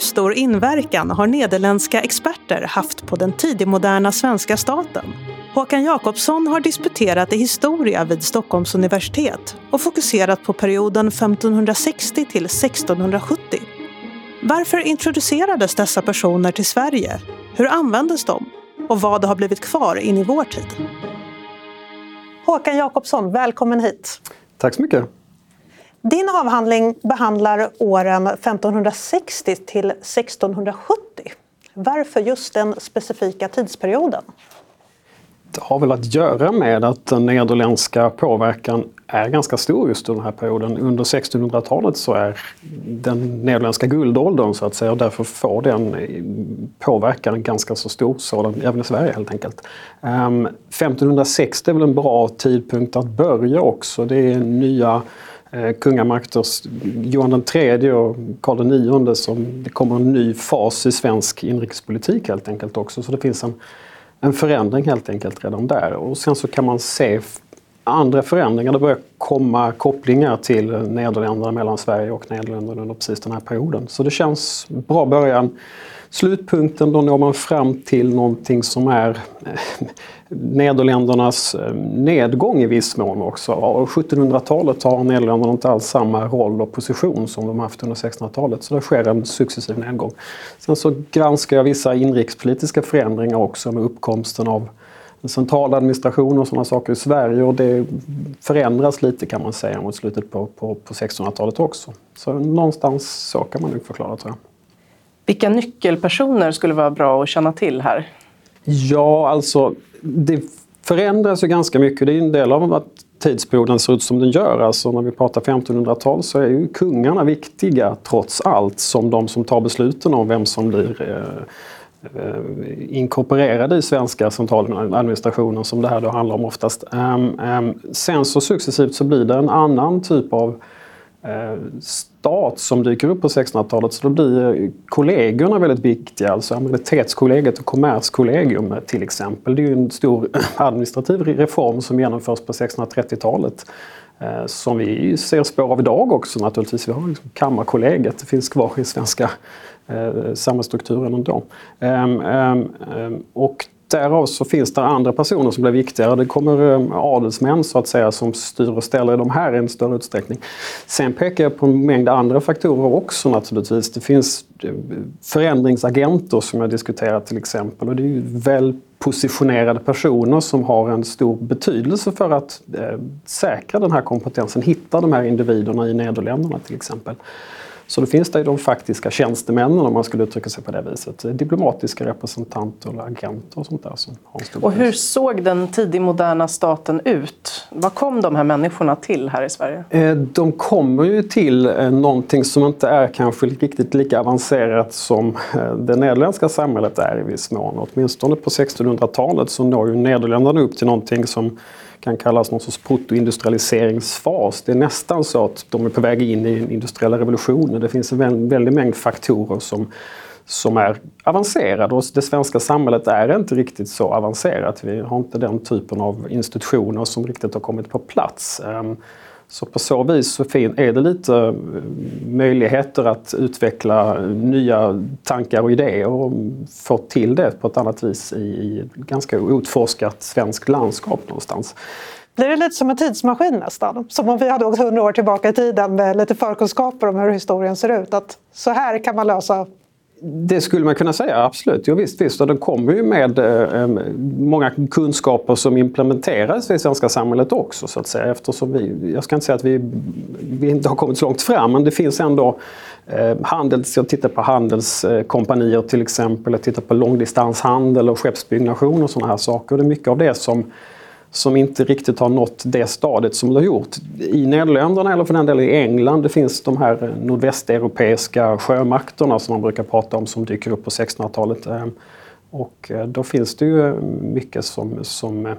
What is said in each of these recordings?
Hur stor inverkan har nederländska experter haft på den tidigmoderna svenska staten? Håkan Jakobsson har disputerat i historia vid Stockholms universitet och fokuserat på perioden 1560 till 1670. Varför introducerades dessa personer till Sverige? Hur användes de? Och vad har blivit kvar in i vår tid? Håkan Jakobsson, välkommen hit. Tack så mycket. Din avhandling behandlar åren 1560 till 1670. Varför just den specifika tidsperioden? Det har väl att göra med att den nederländska påverkan är ganska stor just under den här perioden. Under 1600-talet så är den nederländska guldåldern så att säga och därför får den påverkan ganska så stor sådan även i Sverige helt enkelt. Ehm, 1560 är väl en bra tidpunkt att börja också. Det är nya Eh, kungamakter, kungamakters Johan III och Karl IX som det kommer en ny fas i svensk inrikespolitik helt enkelt också. Så det finns en, en förändring helt enkelt redan där. Och sen så kan man se andra förändringar. Det börjar komma kopplingar till Nederländerna mellan Sverige och Nederländerna under precis den här perioden. Så det känns bra början. Slutpunkten, då når man fram till någonting som är eh, Nederländernas eh, nedgång i viss mån också. 1700-talet har Nederländerna inte alls samma roll och position som de haft under 1600-talet. Så det sker en successiv nedgång. Sen så granskar jag vissa inrikespolitiska förändringar också med uppkomsten av centraladministration och sådana saker i Sverige och det förändras lite kan man säga mot slutet på, på, på 1600-talet också. Så någonstans så kan man nog förklara tror jag. Vilka nyckelpersoner skulle vara bra att känna till här? Ja, alltså det förändras ju ganska mycket. Det är en del av att tidsperioden ser ut som den gör. Alltså när vi pratar 1500-tal så är ju kungarna viktiga trots allt som de som tar besluten om vem som blir eh, eh inkorporerade i svenska centraladministrationen som det här då handlar om oftast. Ehm, ehm, sen så successivt så blir det en annan typ av Eh, stat som dyker upp på 1600-talet så då blir kollegorna väldigt viktiga. Alltså amiralitetskollegiet och Kommerskollegium till exempel. Det är ju en stor administrativ reform som genomförs på 1630-talet. Eh, som vi ser spår av idag också naturligtvis. Vi har liksom Kammarkollegiet, det finns kvar i svenska eh, samhällsstrukturen ändå. Um, um, um, och Därav så finns det andra personer som blir viktigare. Det kommer eh, adelsmän så att säga som styr och ställer i de här i en större utsträckning. Sen pekar jag på en mängd andra faktorer också naturligtvis. Det finns eh, förändringsagenter som jag diskuterat till exempel och det är ju väl positionerade personer som har en stor betydelse för att eh, säkra den här kompetensen, hitta de här individerna i Nederländerna till exempel. Så då finns det ju de faktiska tjänstemännen om man skulle uttrycka sig på det viset. Diplomatiska representanter eller agenter och sånt där. Som har och hur såg den tidig moderna staten ut? Var kom de här människorna till här i Sverige? Eh, de kommer ju till eh, någonting som inte är kanske riktigt lika avancerat som eh, det nederländska samhället är i viss mån. Åtminstone på 1600-talet så når ju Nederländerna upp till någonting som kan kallas någon sorts protoindustrialiseringsfas. Det är nästan så att de är på väg in i den industriella revolutionen. Det finns en väldig mängd faktorer som, som är avancerade och det svenska samhället är inte riktigt så avancerat. Vi har inte den typen av institutioner som riktigt har kommit på plats. Ehm, så på så vis så är det lite eh, möjligheter att utveckla nya tankar och idéer och få till det på ett annat vis i ganska outforskat svenskt landskap någonstans. Blir det lite som en tidsmaskin nästan? Som om vi hade åkt hundra år tillbaka i tiden med lite förkunskaper om hur historien ser ut. Att så här kan man lösa det skulle man kunna säga, absolut. Jo, visst, visst. Och den kommer ju med eh, eh många kunskaper som implementeras i det svenska samhället också. Så att säga. Eftersom vi, jag ska inte säga att vi, vi inte har kommit så långt fram, men det finns ändå eh, handels, jag tittar på handelskompanier till exempel, jag tittar på långdistanshandel och skeppsbyggnation och sådana här saker. Och det är mycket av det som som inte riktigt har nått det stadiet som det har gjort. I Nederländerna eller för den delen i England, det finns de här eh, nordvästeuropeiska sjömakterna som man brukar prata om som dyker upp på 1600-talet. Eh, och eh, då finns det ju mycket som, som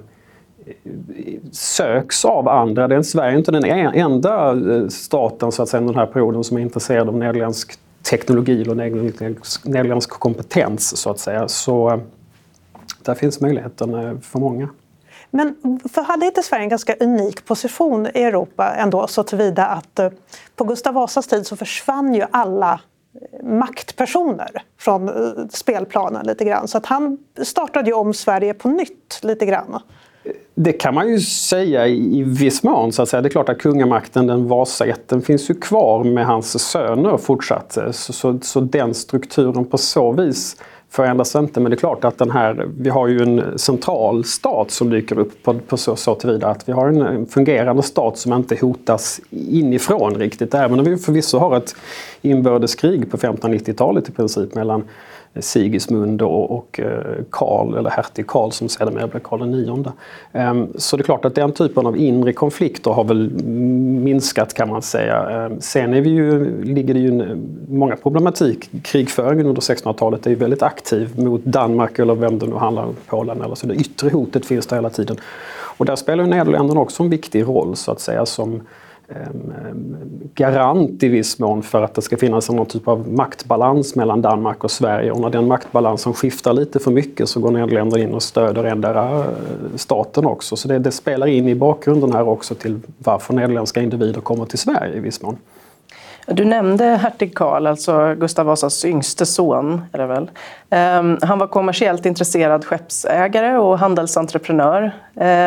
söks av andra. Det är Sverige är inte den enda staten så att säga, under den här perioden som är intresserad av nederländsk teknologi och nederländsk kompetens så att säga. Så där finns möjligheten för många. Men för hade inte Sverige en ganska unik position i Europa ändå så tillvida att eh, på Gustav Vasas tid så försvann ju alla eh, maktpersoner från eh, spelplanen lite grann. Så att han startade ju om Sverige på nytt lite grann. Det kan man ju säga i viss mån. Så att säga. Det är klart att kungamakten, den Vasaätten, finns ju kvar med hans söner fortsatt. Så, så, så den strukturen på så vis förändras inte. Men det är klart att den här, vi har ju en central stat som dyker upp på, på så, så tillvida att vi har en fungerande stat som inte hotas inifrån riktigt. Även om vi förvisso har ett inbördeskrig på 1590-talet i princip mellan Sigismund och, eh, Karl, eller hertig Karl som sedermera blev Karl IX. Ehm, så det är klart att den typen av inre konflikter har väl minskat kan man säga. Ehm, sen är vi ju, ligger det ju eh, många problematik. Krigföringen under 1600-talet är ju väldigt aktiv mot Danmark eller vem det nu handlar om, Polen eller så. Det yttre hotet finns där hela tiden. Och där spelar ju Nederländerna också en viktig roll så att säga som Ehm, ehm, garant i viss mån för att det ska finnas någon typ av maktbalans mellan Danmark och Sverige. Och när den maktbalansen skiftar lite för mycket så går Nederländerna in och stöder endera eh, staten också. Så det, det, spelar in i bakgrunden här också till varför nederländska individer kommer till Sverige i viss mån. Du nämnde hertig Karl, alltså Gustav Vasas yngste son. Är det väl? Ehm, han var kommersiellt intresserad skeppsägare och handelsentreprenör.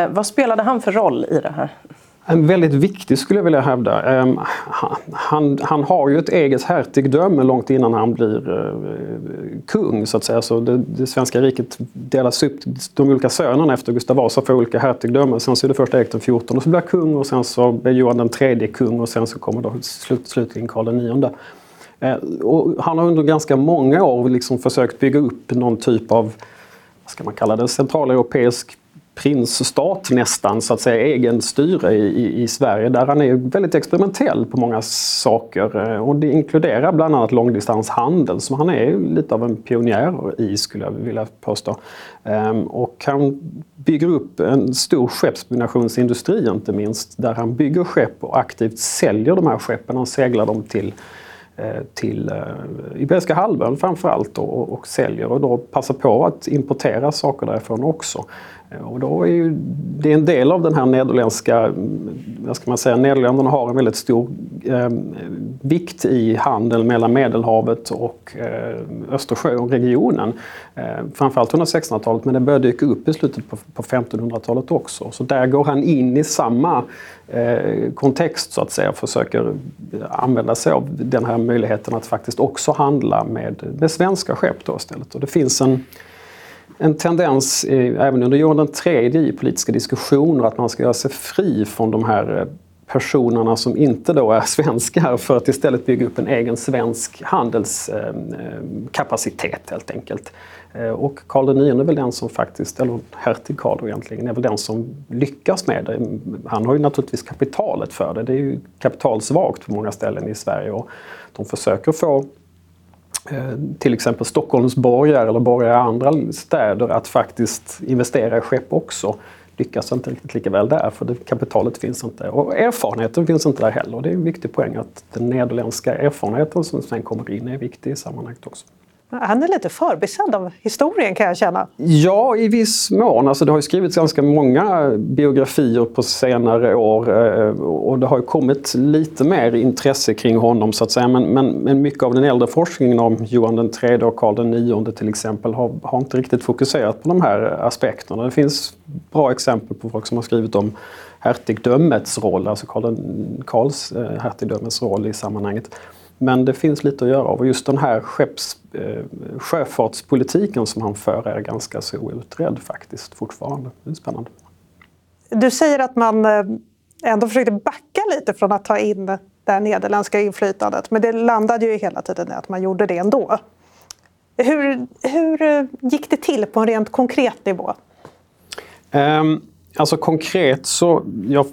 Vad spelade han för roll i det här? En väldigt viktig skulle jag vilja hävda. Ehm, han, han har ju ett eget hertigdöme långt innan han blir eh, kung så att säga. Så det, det svenska riket delas upp, de olika sönerna efter Gustav Vasa får olika hertigdömen. Sen så är det först Erik XIV som blir kung och sen så blir Johan den tredje kung och sen så kommer då slut, slutligen Karl IX. Eh, och han har under ganska många år liksom försökt bygga upp någon typ av vad ska man kalla det, centraleuropeisk prinsstat nästan, så att säga, egen styre i, i, Sverige där han är väldigt experimentell på många saker. Eh, och det inkluderar bland annat långdistanshandel som han är lite av en pionjär i skulle jag vilja påstå. Ehm, och han bygger upp en stor skeppsbyggnationsindustri inte minst där han bygger skepp och aktivt säljer de här skeppen. Han seglar dem till eh, till eh, Iberiska halvön framförallt och, och säljer och då passar på att importera saker därifrån också. Eh, och då är ju, det är en del av den här nederländska, mm, vad ska man säga, Nederländerna har en väldigt stor eh, vikt i handel mellan Medelhavet och eh, Östersjöregionen. Eh, framförallt under 1600-talet men det började dyka upp i slutet på, på 1500-talet också. Så där går han in i samma eh, kontext så att säga och försöker eh, använda sig av den här möjligheten att faktiskt också handla med, med svenska skepp då istället. Och det finns en en tendens även under Johan III i politiska diskussioner att man ska göra sig fri från de här eh, personerna som inte då är svenskar för att istället bygga upp en egen svensk handelskapacitet ehm, ehm, helt enkelt. Eh, och Karl IX är väl den som faktiskt, eller hertig Karl egentligen, är väl den som lyckas med det. Mm, han har ju naturligtvis kapitalet för det. Det är ju kapitalsvagt på många ställen i Sverige och de försöker få Eh, till exempel Stockholms borgare eller borgare i andra städer att faktiskt investera i skepp också lyckas inte riktigt lika väl där för det, kapitalet finns inte. Och erfarenheten finns inte där heller. Det är en viktig poäng att den nederländska erfarenheten som sen kommer in är viktig i sammanhanget också. Han är lite förbisedd av historien kan jag känna. Ja, i viss mån. Alltså, det har skrivits ganska många biografier på senare år eh, och det har kommit lite mer intresse kring honom så att säga. Men, men, men mycket av den äldre forskningen om Johan den tredje och Karl IX till exempel har, har inte riktigt fokuserat på de här aspekterna. Det finns bra exempel på folk som har skrivit om hertigdömets roll, alltså Karl, Karls eh, hertigdömets roll i sammanhanget. Men det finns lite att göra och just den här skepps, eh, sjöfartspolitiken som han för är ganska så outredd faktiskt fortfarande. Det är spännande. Du säger att man eh, ändå försökte backa lite från att ta in det här nederländska inflytandet men det landade ju hela tiden i att man gjorde det ändå. Hur, hur eh, gick det till på en rent konkret nivå? Um, alltså konkret så, jag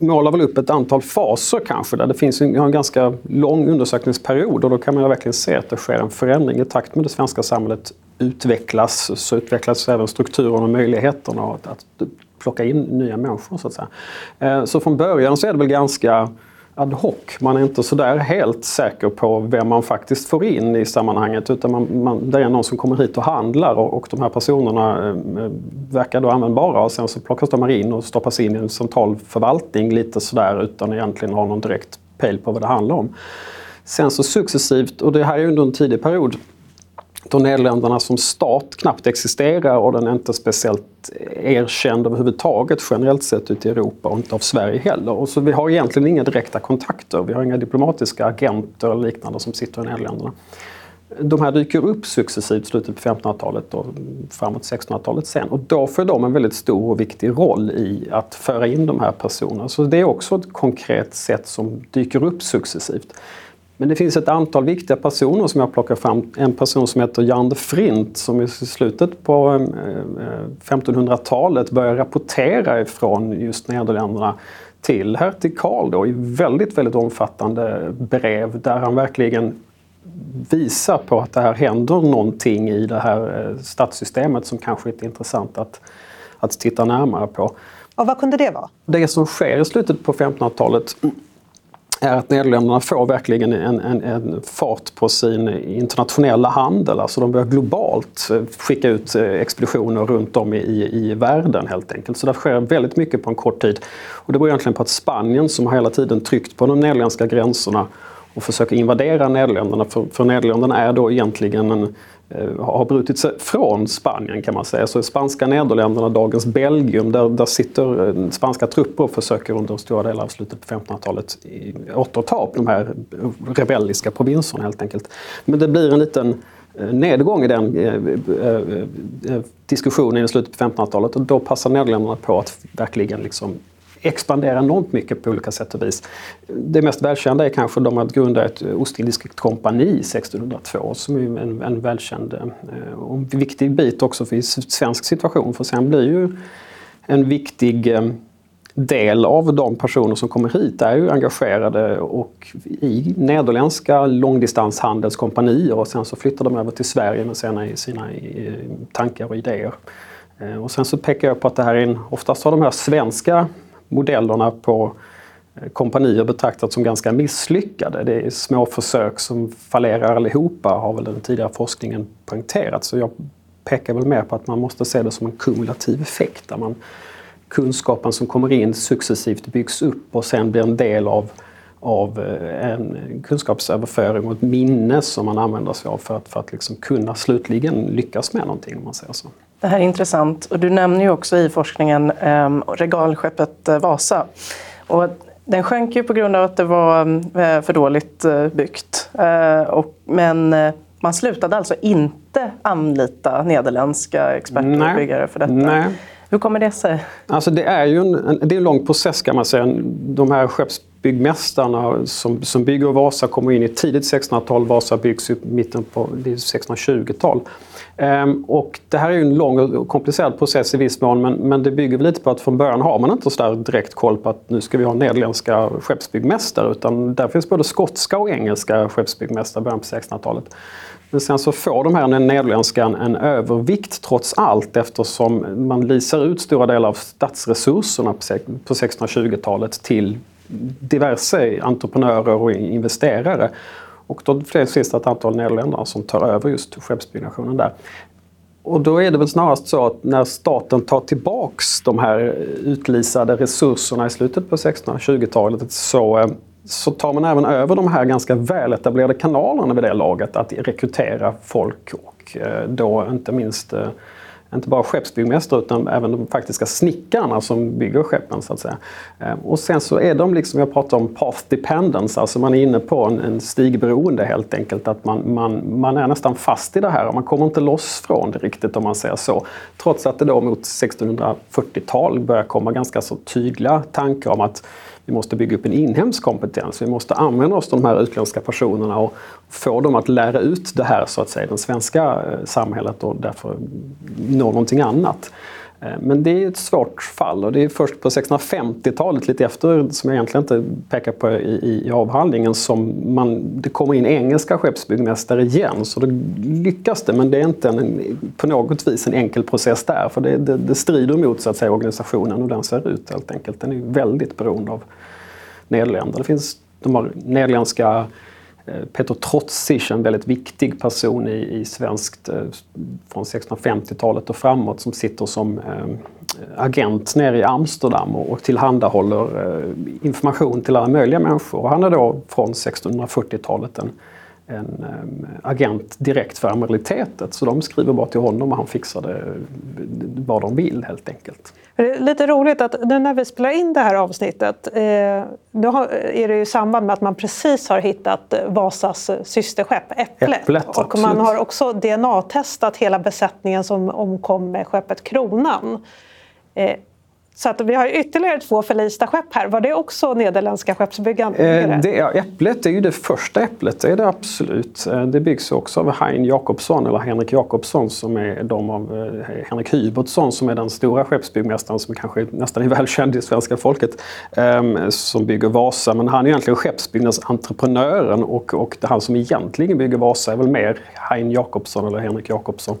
målar väl upp ett antal faser kanske. Där det finns en, en ganska lång undersökningsperiod och då kan man verkligen se att det sker en förändring i takt med det svenska samhället utvecklas så utvecklas även strukturen och möjligheterna att, att plocka in nya människor. Så, att säga. Eh, så från början så är det väl ganska ad hoc. Man är inte sådär helt säker på vem man faktiskt får in i sammanhanget. Utan man, man, det är någon som kommer hit och handlar och, och de här personerna eh, eh verkar då användbara. Och sen så plockas de här in och stoppas in i en central förvaltning lite sådär utan egentligen ha någon direkt pejl på vad det handlar om. Sen så successivt, och det här är under en tidig period, då Nederländerna som stat knappt existerar och den är inte speciellt erkänd överhuvudtaget generellt sett ute i Europa och inte av Sverige heller. Och så vi har egentligen inga direkta kontakter. Vi har inga diplomatiska agenter eller liknande som sitter i Nederländerna. De här dyker upp successivt i slutet på 1500-talet och framåt 1600-talet sen. Och då får de en väldigt stor och viktig roll i att föra in de här personerna. Så det är också ett konkret sätt som dyker upp successivt. Men det finns ett antal viktiga personer som jag plockar fram. En person som heter Jan de Frint som i slutet på 1500-talet eh, börjar rapportera ifrån just Nederländerna till hertig Karl då, i väldigt, väldigt omfattande brev där han verkligen visar på att det här händer någonting i det här eh, stadssystemet som kanske är intressant att, att titta närmare på. Och vad kunde det vara? Det som sker i slutet på 1500-talet är att Nederländerna får verkligen en, en, en, fart på sin internationella handel. Alltså de börjar globalt skicka ut eh, expeditioner runt om i, i, världen helt enkelt. Så det sker väldigt mycket på en kort tid. Och det beror egentligen på att Spanien som hela tiden tryckt på de nederländska gränserna och försöker invadera Nederländerna. För, för Nederländerna är då egentligen en, Eh, har brutit sig från Spanien kan man säga. Så i spanska Nederländerna, dagens Belgien där, där sitter eh, spanska trupper och försöker under stora delar av slutet på 1500-talet återta de här rebelliska provinserna helt enkelt. Men det blir en liten eh, nedgång i den diskussionen i slutet på 1500-talet och då passar Nederländerna på att verkligen liksom expandera enormt mycket på olika sätt och vis. Det mest välkända är kanske de att grunda ett Ostindiskt kompani 1602 som är en, en välkänd eh, och viktig bit också för svensk situation. För sen blir ju en viktig eh, del av de personer som kommer hit är ju engagerade och i nederländska långdistanshandelskompanier och sen så flyttar de över till Sverige med sina, sina eh, tankar och idéer. Och sen så pekar jag på att det här är en, oftast har de här svenska modellerna på eh, kompanier betraktats som ganska misslyckade. Det är små försök som fallerar allihopa har väl den tidigare forskningen poängterat. Så jag pekar väl mer på att man måste se det som en kumulativ effekt där man, kunskapen som kommer in successivt byggs upp och sen blir en del av, av eh, en kunskapsöverföring och ett minne som man använder sig av för att, för att liksom kunna slutligen lyckas med någonting om man säger så. Det här är intressant. Och du nämner ju också i forskningen eh, regalskeppet Vasa. Och den sjönk ju på grund av att det var eh, för dåligt eh, byggt. Eh, och, men man slutade alltså inte anlita nederländska experter Nej. och byggare för detta. Nej. Hur kommer det sig? Alltså det är ju en, en, det är en lång process kan man säga. De här Byggmästarna som, som bygger Vasa kommer in i tidigt 1600-tal. Vasa byggs i mitten på 1620-tal. Ehm, och det här är ju en lång och komplicerad process i viss mån men, men det bygger lite på att från början har man inte så där direkt koll på att nu ska vi ha nederländska skeppsbyggmästare utan där finns både skotska och engelska skeppsbyggmästare i början på 1600-talet. Men sen så får de här nederländskan en övervikt trots allt eftersom man lisar ut stora delar av statsresurserna på 1620-talet till diverse entreprenörer och investerare. Och då finns det ett antal nederländare som tar över just skeppsbyggnationen där. Och då är det väl snarast så att när staten tar tillbaks de här utlisade resurserna i slutet på 1620-talet så, eh, så tar man även över de här ganska väletablerade kanalerna vid det laget att rekrytera folk och eh, då inte minst eh, inte bara skeppsbyggmästare utan även de faktiska snickarna som bygger skeppen. så att säga. Eh, och sen så är de, liksom, jag pratar om path dependence, alltså man är inne på en, en stigberoende helt enkelt. Att man, man, man är nästan fast i det här och man kommer inte loss från det riktigt om man säger så. Trots att det då mot 1640-tal börjar komma ganska så tydliga tankar om att vi måste bygga upp en inhemsk kompetens. Vi måste använda oss av de här utländska personerna och få dem att lära ut det här, så att säga, det svenska eh, samhället och därför nå någonting annat. Eh, men det är ett svårt fall och det är först på 1650-talet, lite efter, som jag egentligen inte pekar på i, i avhandlingen, som man, det kommer in engelska skeppsbyggmästare igen. Så då lyckas det, men det är inte en, på något vis en enkel process där. För det, det, det strider mot så att säga, organisationen och den ser ut helt enkelt. Den är väldigt beroende av Nederländerna. Det finns de har nederländska Eh, Peter Trotzig, en väldigt viktig person i, i svenskt eh, från 1650-talet och framåt som sitter som eh, agent nere i Amsterdam och, och tillhandahåller information till alla möjliga människor. Och han är då från 1640-talet en, en um, agent direkt för amiralitetet. Så de skriver bara till honom och han fixar det vad de vill helt enkelt. Det är lite roligt att nu när vi spelar in det här avsnittet eh, då är det i samband med att man precis har hittat Vasas systerskepp Äpplet. Äpplet och absolut. man har också DNA-testat hela besättningen som omkom med skeppet Kronan. Så att vi har ytterligare två förlista skepp här. Var det också nederländska skeppsbyggare? Eh, det, ja, äpplet är ju det första äpplet, det är det absolut. Eh, det byggs också av Hein Jakobsson, eller Henrik Jakobsson, som är de av eh, Henrik Hubertsson som är den stora skeppsbyggmästaren som kanske nästan är välkänd i svenska folket, eh, som bygger Vasa. Men han är egentligen skeppsbyggnadsentreprenören och, och han som egentligen bygger Vasa är väl mer Hein Jakobsson eller Henrik Jakobsson.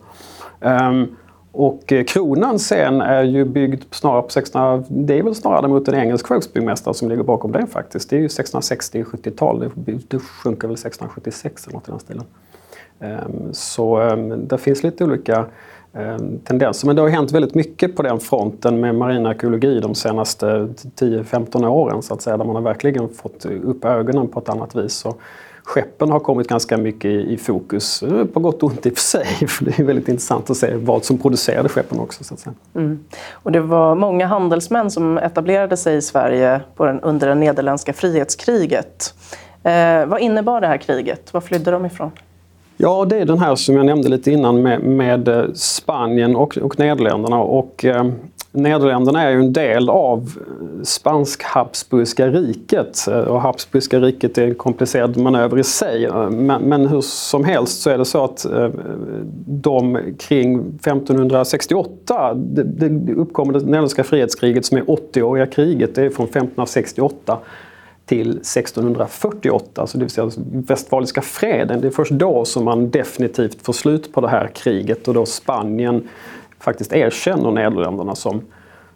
Um, och eh, kronan sen är ju byggd snarare på 1600, det är väl snarare mot en engelsk skeppsbyggmästare som ligger bakom det faktiskt. Det är ju 1660-70-tal, det sjunker väl 1676 eller något i den stilen. Ehm, så ehm, det finns lite olika ehm, tendenser. Men det har hänt väldigt mycket på den fronten med marinarkeologi de senaste 10-15 åren så att säga, där man har verkligen fått upp ögonen på ett annat vis. Så skeppen har kommit ganska mycket i, fokus, eh, på gott och ont i och för sig. För det är väldigt intressant att se vad som producerade skeppen också. Så att säga. Mm. Och det var många handelsmän som etablerade sig i Sverige den, under det nederländska frihetskriget. Eh, vad innebar det här kriget? Var flydde de ifrån? Ja, det är den här som jag nämnde lite innan med, med eh, Spanien och, och Nederländerna. Och, eh, Nederländerna är ju en del av spansk-habsburgska riket eh, och habsburgska riket är en komplicerad manöver i sig. Men, men, hur som helst så är det så att eh, de kring 1568, det, det uppkommer det nederländska frihetskriget som är 80-åriga kriget, det är från 1568 till 1648, alltså det vill säga Västfaliska freden. Det är först då som man definitivt får slut på det här kriget och då Spanien faktiskt erkänner Nederländerna som,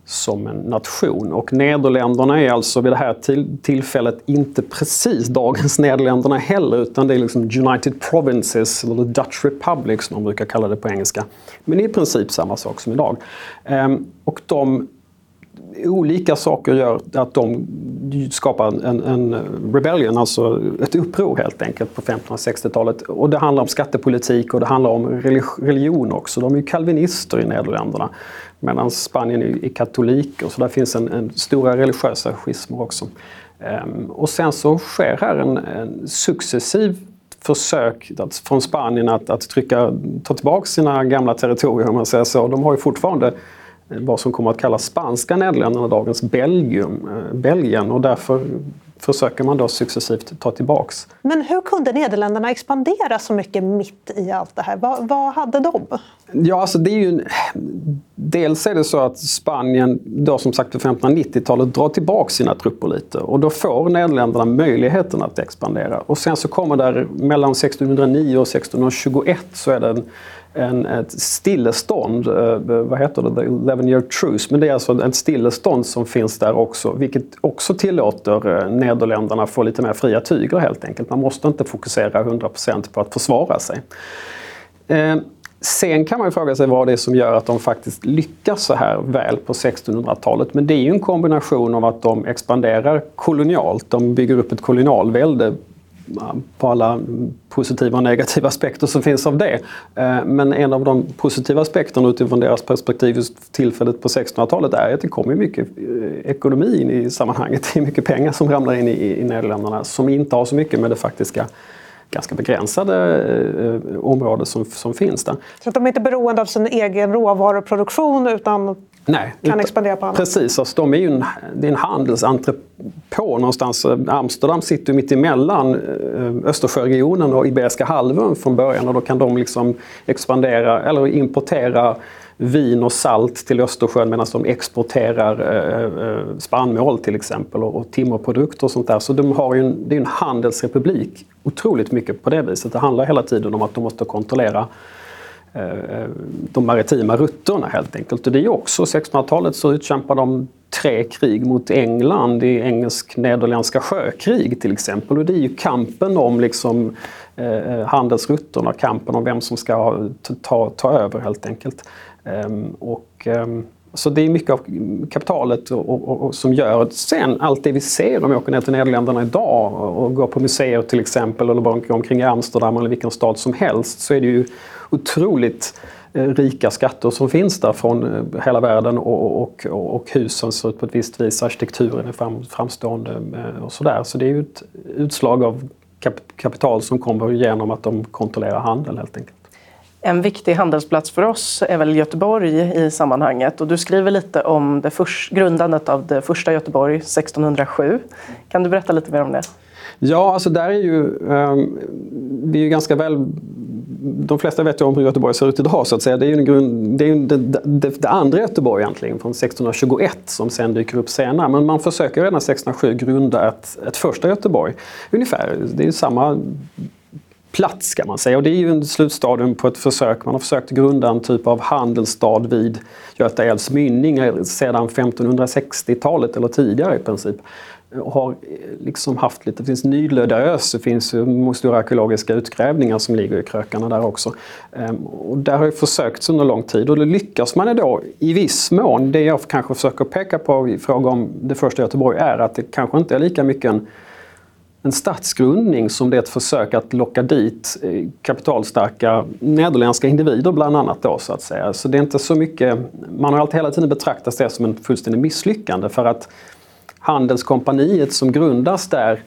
som en nation. Och Nederländerna är alltså vid det här till, tillfället inte precis dagens Nederländerna heller utan det är liksom United Provinces, eller Dutch Republic som de brukar kalla det på engelska. Men i princip samma sak som idag. Ehm, och de olika saker gör att de skapar en, en rebellion, alltså ett uppror helt enkelt på 1560-talet. Och det handlar om skattepolitik och det handlar om religion också. De är kalvinister i Nederländerna medan Spanien är katoliker så där finns en, en stora religiösa schismer också. Um, och sen så sker här en, en successiv försök att, från Spanien att, att trycka, ta tillbaka sina gamla territorier om man säger så. De har ju fortfarande vad som kommer att kallas spanska Nederländerna, dagens Belgium, eh, Belgien och därför försöker man då successivt ta tillbaks. Men hur kunde Nederländerna expandera så mycket mitt i allt det här? Vad, vad hade de? Ja, alltså det är ju... Dels är det så att Spanien då som sagt på 1590-talet drar tillbaka sina trupper lite och då får Nederländerna möjligheten att expandera. Och sen så kommer där mellan 1609 och 1621 så är det en en, ett stillestånd, eh, vad heter det, the 11 year truce, men det är alltså ett stillestånd som finns där också, vilket också tillåter eh, Nederländerna få lite mer fria tyglar helt enkelt. Man måste inte fokusera 100% på att försvara sig. Eh, sen kan man ju fråga sig vad det är som gör att de faktiskt lyckas så här väl på 1600-talet. Men det är ju en kombination av att de expanderar kolonialt. De bygger upp ett kolonialvälde på alla positiva och negativa aspekter som finns av det. Eh, men en av de positiva aspekterna utifrån deras perspektiv just tillfället på 1600-talet är att det kommer mycket eh, ekonomi in i sammanhanget. Det är mycket pengar som ramlar in i, i Nederländerna som inte har så mycket med det faktiska ganska begränsade eh, område som, som finns där. Så att de är inte beroende av sin egen råvaruproduktion utan Nej, kan expandera på annat? Precis, alltså de är ju en, det är en handelsentrepå någonstans. Amsterdam sitter mitt emellan eh, Östersjöregionen och Iberiska halvön från början och då kan de liksom expandera eller importera vin och salt till Östersjön medan de exporterar eh, eh, spannmål till exempel och, och timmerprodukter och sånt där. Så de har ju en, det är en handelsrepublik otroligt mycket på det viset. Det handlar hela tiden om att de måste kontrollera Eh, de maritima rutterna helt enkelt. Och det är också 1600-talet så utkämpar de tre krig mot England i engelsk-nederländska sjökrig till exempel. Och det är ju kampen om liksom, eh, handelsrutterna, kampen om vem som ska ta, ta över helt enkelt. Um, och, um, så det är mycket av kapitalet och, och, och, som gör att sen allt det vi ser om vi åker ner till Nederländerna idag och går på museer till exempel eller bara omkring i Amsterdam eller vilken stad som helst så är det ju otroligt eh, rika skatter som finns där från eh, hela världen och, och, och husen ser ut på ett visst vis, arkitekturen är fram, framstående eh, och sådär. Så det är ju ett utslag av kap, kapital som kommer genom att de kontrollerar handel helt enkelt. En viktig handelsplats för oss är väl Göteborg i sammanhanget. Och du skriver lite om det först, grundandet av det första Göteborg 1607. Kan du berätta lite mer om det? Ja, alltså där är ju... Um, vi är ju ganska väl... De flesta vet ju om hur Göteborg ser ut idag så att säga. Det är ju, grund, det, är ju det, det, det, andra Göteborg egentligen från 1621 som sen dyker upp senare. Men man försöker redan 1607 grunda ett, ett första Göteborg. Ungefär, det är samma plats kan man säga. Och det är ju en slutstadium på ett försök. Man har försökt grunda en typ av handelsstad vid Göta älvs mynning sedan 1560-talet eller tidigare i princip. Och har eh, liksom haft lite, det finns Nydlödaös, det finns stora arkeologiska utgrävningar som ligger i krökarna där också. Ehm, och där har ju försökts under lång tid och det lyckas man då i viss mån. Det jag kanske försöker peka på i fråga om det första Göteborg är att det kanske inte är lika mycket en en statsgrundning som det är ett försök att locka dit eh, kapitalstarka nederländska individer bland annat. Då, så att säga. Så det är inte så mycket, man har alltid hela tiden betraktat det som en fullständigt misslyckande för att Handelskompaniet som grundas där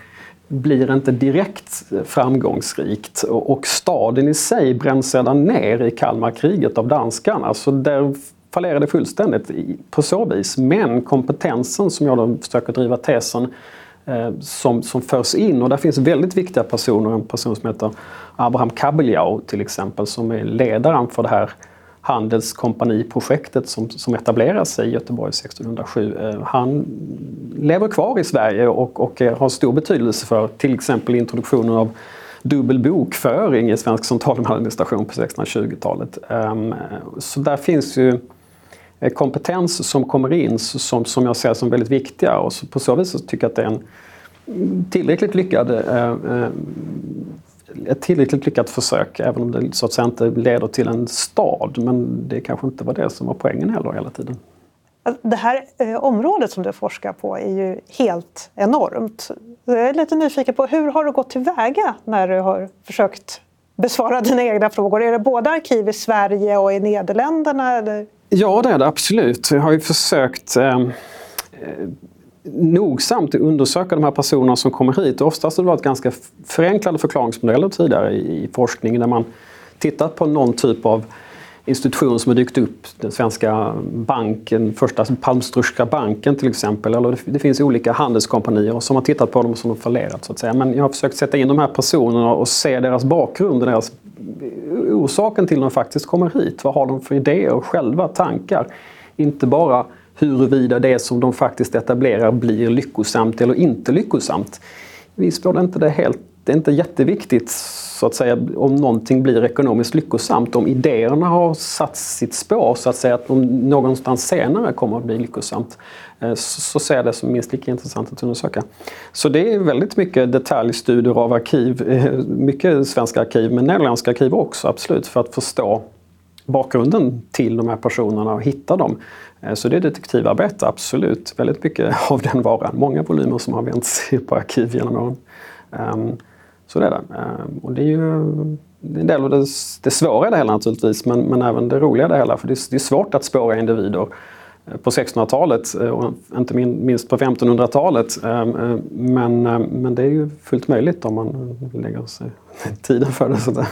blir inte direkt eh, framgångsrikt och staden i sig bränns sedan ner i Kalmarkriget av danskarna. Så där fallerar det fullständigt på så vis. Men kompetensen som jag då försöker driva tesen Eh, som, som förs in. Och där finns väldigt viktiga personer. En person som heter Abraham Kabeljau till exempel som är ledaren för det här handelskompaniprojektet som, som etablerar sig i Göteborg 1607. Eh, han lever kvar i Sverige och, och har stor betydelse för till exempel introduktionen av dubbel bokföring i svensk centraladministration på 1620-talet. Ehm, så där finns ju Eh, kompetens som kommer in som, som jag ser som väldigt viktiga och på så vis så tycker jag att det är en tillräckligt lyckad eh, eh, ett tillräckligt lyckat försök även om det så att säga inte leder till en stad. Men det kanske inte var det som var poängen heller hela tiden. Det här eh, området som du forskar på är ju helt enormt. Jag är lite nyfiken på hur har du gått tillväga när du har försökt besvara dina egna frågor? Är det både arkiv i Sverige och i Nederländerna? Eller? Ja, det är det absolut. Jag har ju försökt eh, eh, nogsamt undersöka de här personerna som kommer hit. Oftast har det varit ganska förenklade förklaringsmodeller tidigare i, i forskning där man tittat på någon typ av institution som har dykt upp. Den svenska banken, första Palmstruska banken till exempel. Eller det, finns olika handelskompanier som har tittat på dem som har fallerat. Så att säga. Men jag har försökt sätta in de här personerna och se deras bakgrund, deras orsaken till att de faktiskt kommer hit. Vad har de för idéer och själva tankar? Inte bara huruvida det som de faktiskt etablerar blir lyckosamt eller inte lyckosamt. Visst var det inte det helt det är inte jätteviktigt så att säga om någonting blir ekonomiskt lyckosamt. Om idéerna har satt sitt spår så att säga att de någonstans senare kommer att bli lyckosamt. Eh, så ser jag det som minst lika intressant att undersöka. Så det är väldigt mycket detaljstudier av arkiv, eh, mycket svenska arkiv men nederländska arkiv också absolut för att förstå bakgrunden till de här personerna och hitta dem. Eh, så det är detektivarbete, absolut. Väldigt mycket av den varan. Många volymer som har vänts på arkiv genom åren. Ehm, så det är det. Eh, och det är ju en del av det, det svåra i det hela naturligtvis, men, men även det roliga i det hela. För det är, det är svårt att spåra individer eh, på 1600-talet eh, och inte minst på 1500-talet. Men, men det är ju fullt möjligt om man lägger sig tiden för det. Sådär.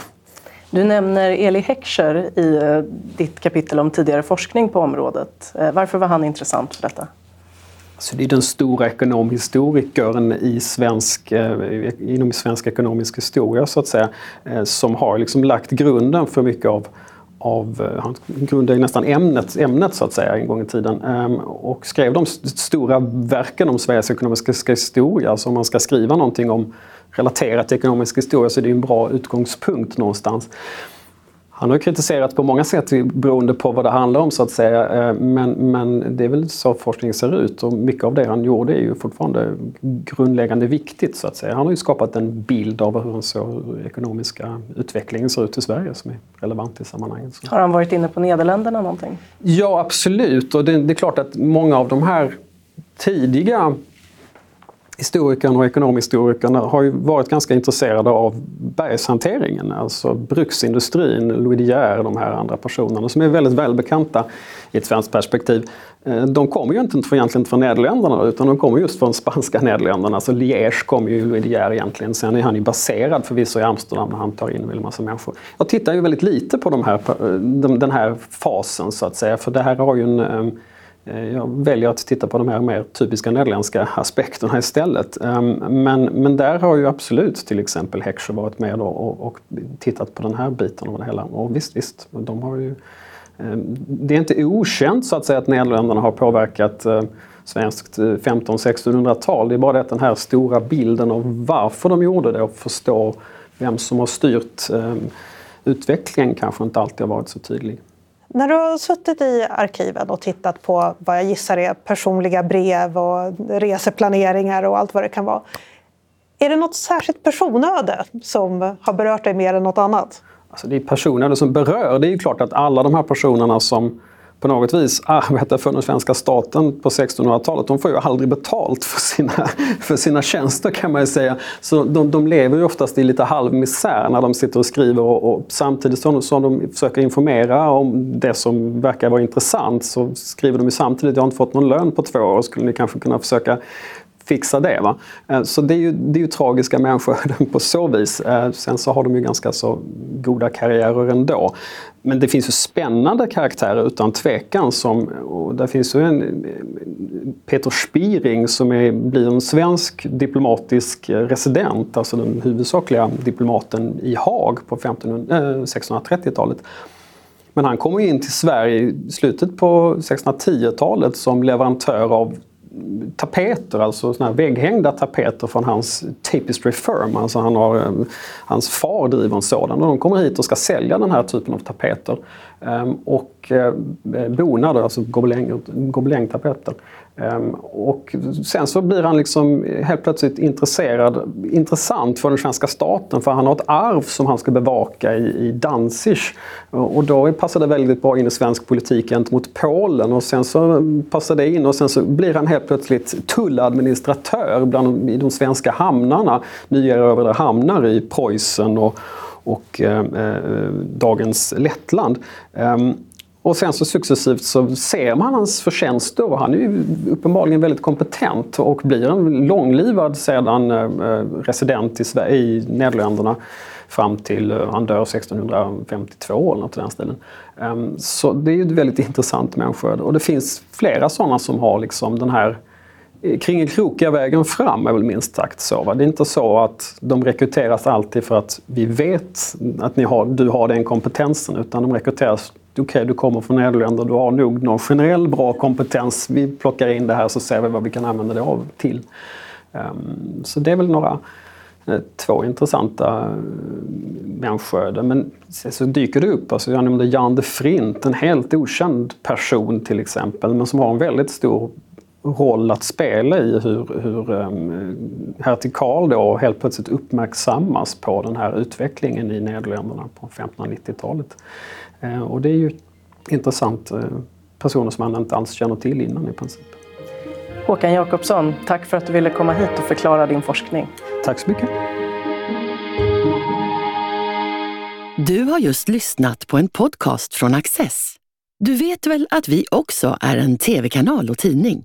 Du nämner Eli Heckscher i ditt kapitel om tidigare forskning på området. Varför var han intressant för detta? Så det är den stora ekonomhistorikern i svensk, eh, inom svensk ekonomisk historia så att säga, eh, som har liksom lagt grunden för mycket av, av eh, han grundade nästan ämnet, ämnet så att säga en gång i tiden ehm, och skrev de stora verken om Sveriges ekonomiska historia. Så om man ska skriva någonting om relaterat till ekonomisk historia så är det en bra utgångspunkt någonstans. Han har kritiserats på många sätt beroende på vad det handlar om så att säga. Eh, men, men det är väl så forskning ser ut och mycket av det han gjorde är ju fortfarande grundläggande viktigt så att säga. Han har ju skapat en bild av hur den så ekonomiska utvecklingen ser ut i Sverige som är relevant i sammanhanget. Har han varit inne på Nederländerna någonting? Ja absolut och det, det är klart att många av de här tidiga historikerna och ekonomhistorikerna har ju varit ganska intresserade av bergshanteringen, alltså bruksindustrin, Louis De Geer, de här andra personerna som är väldigt välbekanta i ett svenskt perspektiv. Eh, de kommer ju inte egentligen från Nederländerna utan de kommer just från spanska Nederländerna. Alltså Liège kommer ju Louis De Geer egentligen. Sen är han ju baserad förvisso i Amsterdam när han tar in en massa människor. Jag tittar ju väldigt lite på de här, eh, den här fasen så att säga för det här har ju en eh, Eh, jag väljer att titta på de här mer typiska nederländska aspekterna istället. Ehm, men, men där har ju absolut till exempel Heckscher varit med och, och, tittat på den här biten av det hela. Och visst, visst, de har ju, ehm, det är inte okänt så att säga att Nederländerna har påverkat eh, svenskt eh, 1500-1600-tal. Det är bara det att den här stora bilden av varför de gjorde det och förstå vem som har styrt ehm, utvecklingen kanske inte alltid har varit så tydlig. När du har suttit i arkiven och tittat på vad jag gissar är personliga brev och reseplaneringar och allt vad det kan vara. Är det något särskilt personöde som har berört dig mer än något annat? Alltså det är personöde som berör. Det är ju klart att alla de här personerna som på något vis arbetar för den svenska staten på 1600-talet. De får ju aldrig betalt för sina, för sina tjänster kan man ju säga. Så de, de lever ju oftast i lite halv misär när de sitter och skriver och, och samtidigt som, som de försöker informera om det som verkar vara intressant så skriver de ju samtidigt jag har inte fått någon lön på två år, skulle ni kanske kunna försöka fixa det. Va? Eh, så det är, ju, det är ju tragiska människor på så vis. Eh, sen så har de ju ganska så goda karriärer ändå. Men det finns ju spännande karaktärer utan tvekan. Som, och där finns ju en Peter Spiring som är, blir en svensk diplomatisk eh, resident, alltså den huvudsakliga diplomaten i Haag på 1630-talet. Men han kommer in till Sverige i slutet på 1610-talet som leverantör av tapeter, alltså såna här vägghängda tapeter från hans tapestry firm. Alltså han har, eh, hans far driver en sådan och de kommer hit och ska sälja den här typen av tapeter. Ehm, och eh, bonader, alltså gobelängtapeter. Ehm, och sen så blir han liksom helt plötsligt intresserad, intressant för den svenska staten för han har ett arv som han ska bevaka i, i Danzig. Och då passar det väldigt bra in i svensk politik gentemot Polen och sen så passar det in och sen så blir han helt plötsligt tulladministratör bland i de svenska hamnarna, nyerövrade hamnar i Preussen och, och eh, eh, dagens Lettland. Ehm, och sen så successivt så ser man hans förtjänster och han är ju uppenbarligen väldigt kompetent och blir en långlivad sedan eh, eh resident i, Sverige, i Nederländerna fram till eh, han dör 1652 eller något i den stilen. Ehm, så det är ju väldigt intressant människa och det finns flera sådana som har liksom den här Kringelkrokiga krokiga vägen fram är väl minst sagt så. Va? Det är inte så att de rekryteras alltid för att vi vet att ni har, du har den kompetensen utan de rekryteras okej okay, du kommer från Nederländerna, du har nog någon generell bra kompetens. Vi plockar in det här så ser vi vad vi kan använda det av till. Um, så det är väl några eh, två intressanta eh, människoöden. Men så dyker det upp, alltså jag nämnde Jan de Frint, en helt okänd person till exempel, men som har en väldigt stor roll att spela i hur, hur um, hertig Karl då helt plötsligt uppmärksammas på den här utvecklingen i Nederländerna på 1590-talet. Eh, och det är ju intressant. Eh, personer som man inte alls känner till innan i princip. Håkan Jakobsson, tack för att du ville komma hit och förklara din forskning. Tack så mycket. Du har just lyssnat på en podcast från Access. Du vet väl att vi också är en tv-kanal och tidning?